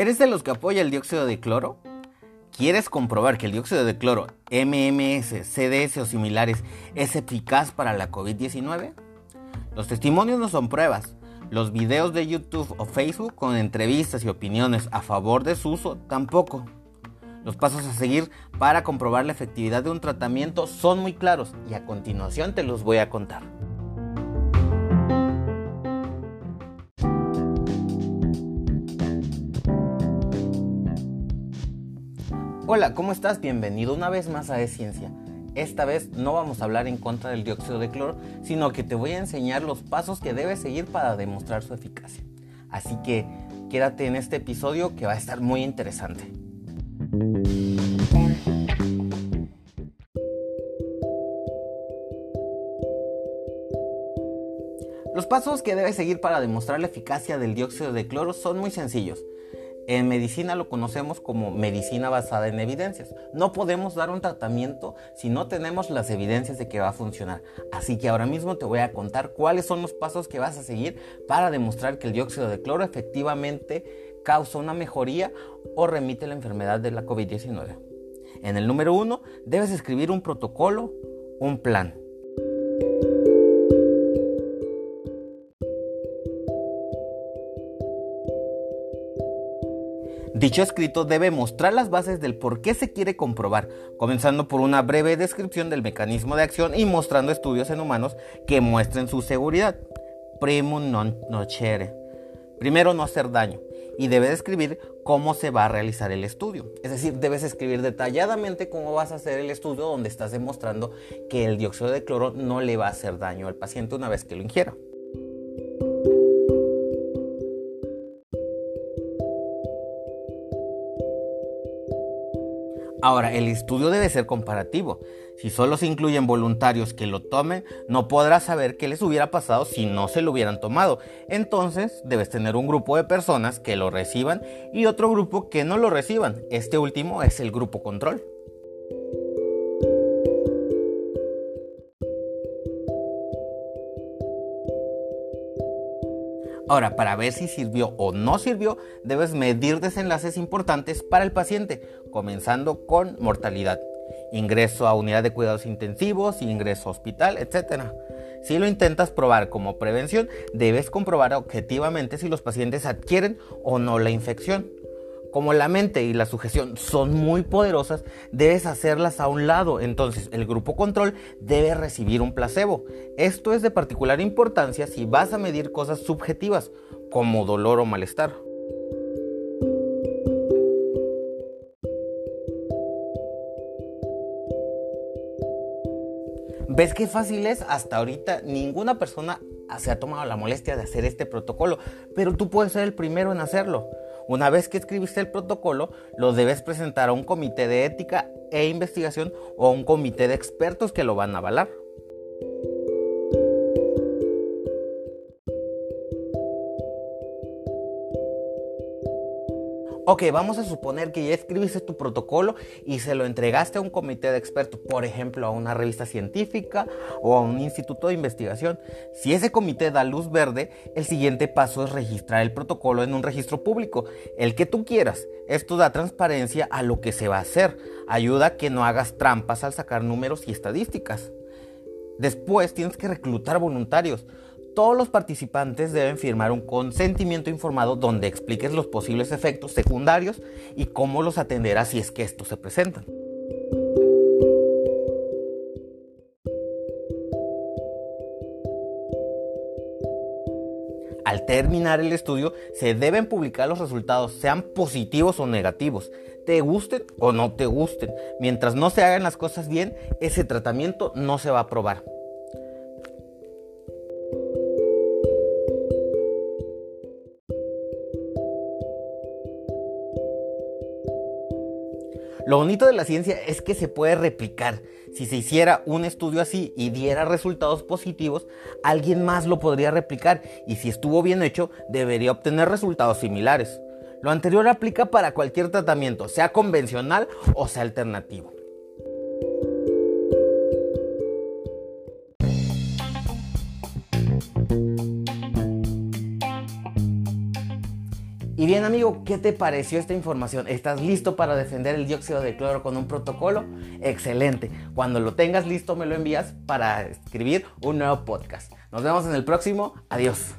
¿Eres de los que apoya el dióxido de cloro? ¿Quieres comprobar que el dióxido de cloro, MMS, CDS o similares es eficaz para la COVID-19? Los testimonios no son pruebas. Los videos de YouTube o Facebook con entrevistas y opiniones a favor de su uso tampoco. Los pasos a seguir para comprobar la efectividad de un tratamiento son muy claros y a continuación te los voy a contar. Hola, ¿cómo estás? Bienvenido una vez más a E-Ciencia. Esta vez no vamos a hablar en contra del dióxido de cloro, sino que te voy a enseñar los pasos que debes seguir para demostrar su eficacia. Así que quédate en este episodio que va a estar muy interesante. Los pasos que debes seguir para demostrar la eficacia del dióxido de cloro son muy sencillos. En medicina lo conocemos como medicina basada en evidencias. No podemos dar un tratamiento si no tenemos las evidencias de que va a funcionar. Así que ahora mismo te voy a contar cuáles son los pasos que vas a seguir para demostrar que el dióxido de cloro efectivamente causa una mejoría o remite la enfermedad de la COVID-19. En el número uno, debes escribir un protocolo, un plan. Dicho escrito debe mostrar las bases del por qué se quiere comprobar, comenzando por una breve descripción del mecanismo de acción y mostrando estudios en humanos que muestren su seguridad. Primum non nocere. Primero, no hacer daño. Y debe describir cómo se va a realizar el estudio. Es decir, debes escribir detalladamente cómo vas a hacer el estudio donde estás demostrando que el dióxido de cloro no le va a hacer daño al paciente una vez que lo ingiera. Ahora, el estudio debe ser comparativo. Si solo se incluyen voluntarios que lo tomen, no podrás saber qué les hubiera pasado si no se lo hubieran tomado. Entonces, debes tener un grupo de personas que lo reciban y otro grupo que no lo reciban. Este último es el grupo control. Ahora, para ver si sirvió o no sirvió, debes medir desenlaces importantes para el paciente, comenzando con mortalidad, ingreso a unidad de cuidados intensivos, ingreso a hospital, etc. Si lo intentas probar como prevención, debes comprobar objetivamente si los pacientes adquieren o no la infección. Como la mente y la sujeción son muy poderosas, debes hacerlas a un lado. Entonces, el grupo control debe recibir un placebo. Esto es de particular importancia si vas a medir cosas subjetivas, como dolor o malestar. ¿Ves qué fácil es? Hasta ahorita ninguna persona se ha tomado la molestia de hacer este protocolo, pero tú puedes ser el primero en hacerlo. Una vez que escribiste el protocolo, lo debes presentar a un comité de ética e investigación o a un comité de expertos que lo van a avalar. Ok, vamos a suponer que ya escribiste tu protocolo y se lo entregaste a un comité de expertos, por ejemplo, a una revista científica o a un instituto de investigación. Si ese comité da luz verde, el siguiente paso es registrar el protocolo en un registro público, el que tú quieras. Esto da transparencia a lo que se va a hacer, ayuda a que no hagas trampas al sacar números y estadísticas. Después tienes que reclutar voluntarios todos los participantes deben firmar un consentimiento informado donde expliques los posibles efectos secundarios y cómo los atenderás si es que estos se presentan. Al terminar el estudio, se deben publicar los resultados, sean positivos o negativos, te gusten o no te gusten. Mientras no se hagan las cosas bien, ese tratamiento no se va a aprobar. Lo bonito de la ciencia es que se puede replicar. Si se hiciera un estudio así y diera resultados positivos, alguien más lo podría replicar y si estuvo bien hecho, debería obtener resultados similares. Lo anterior aplica para cualquier tratamiento, sea convencional o sea alternativo. Y bien amigo, ¿qué te pareció esta información? ¿Estás listo para defender el dióxido de cloro con un protocolo? Excelente. Cuando lo tengas listo me lo envías para escribir un nuevo podcast. Nos vemos en el próximo. Adiós.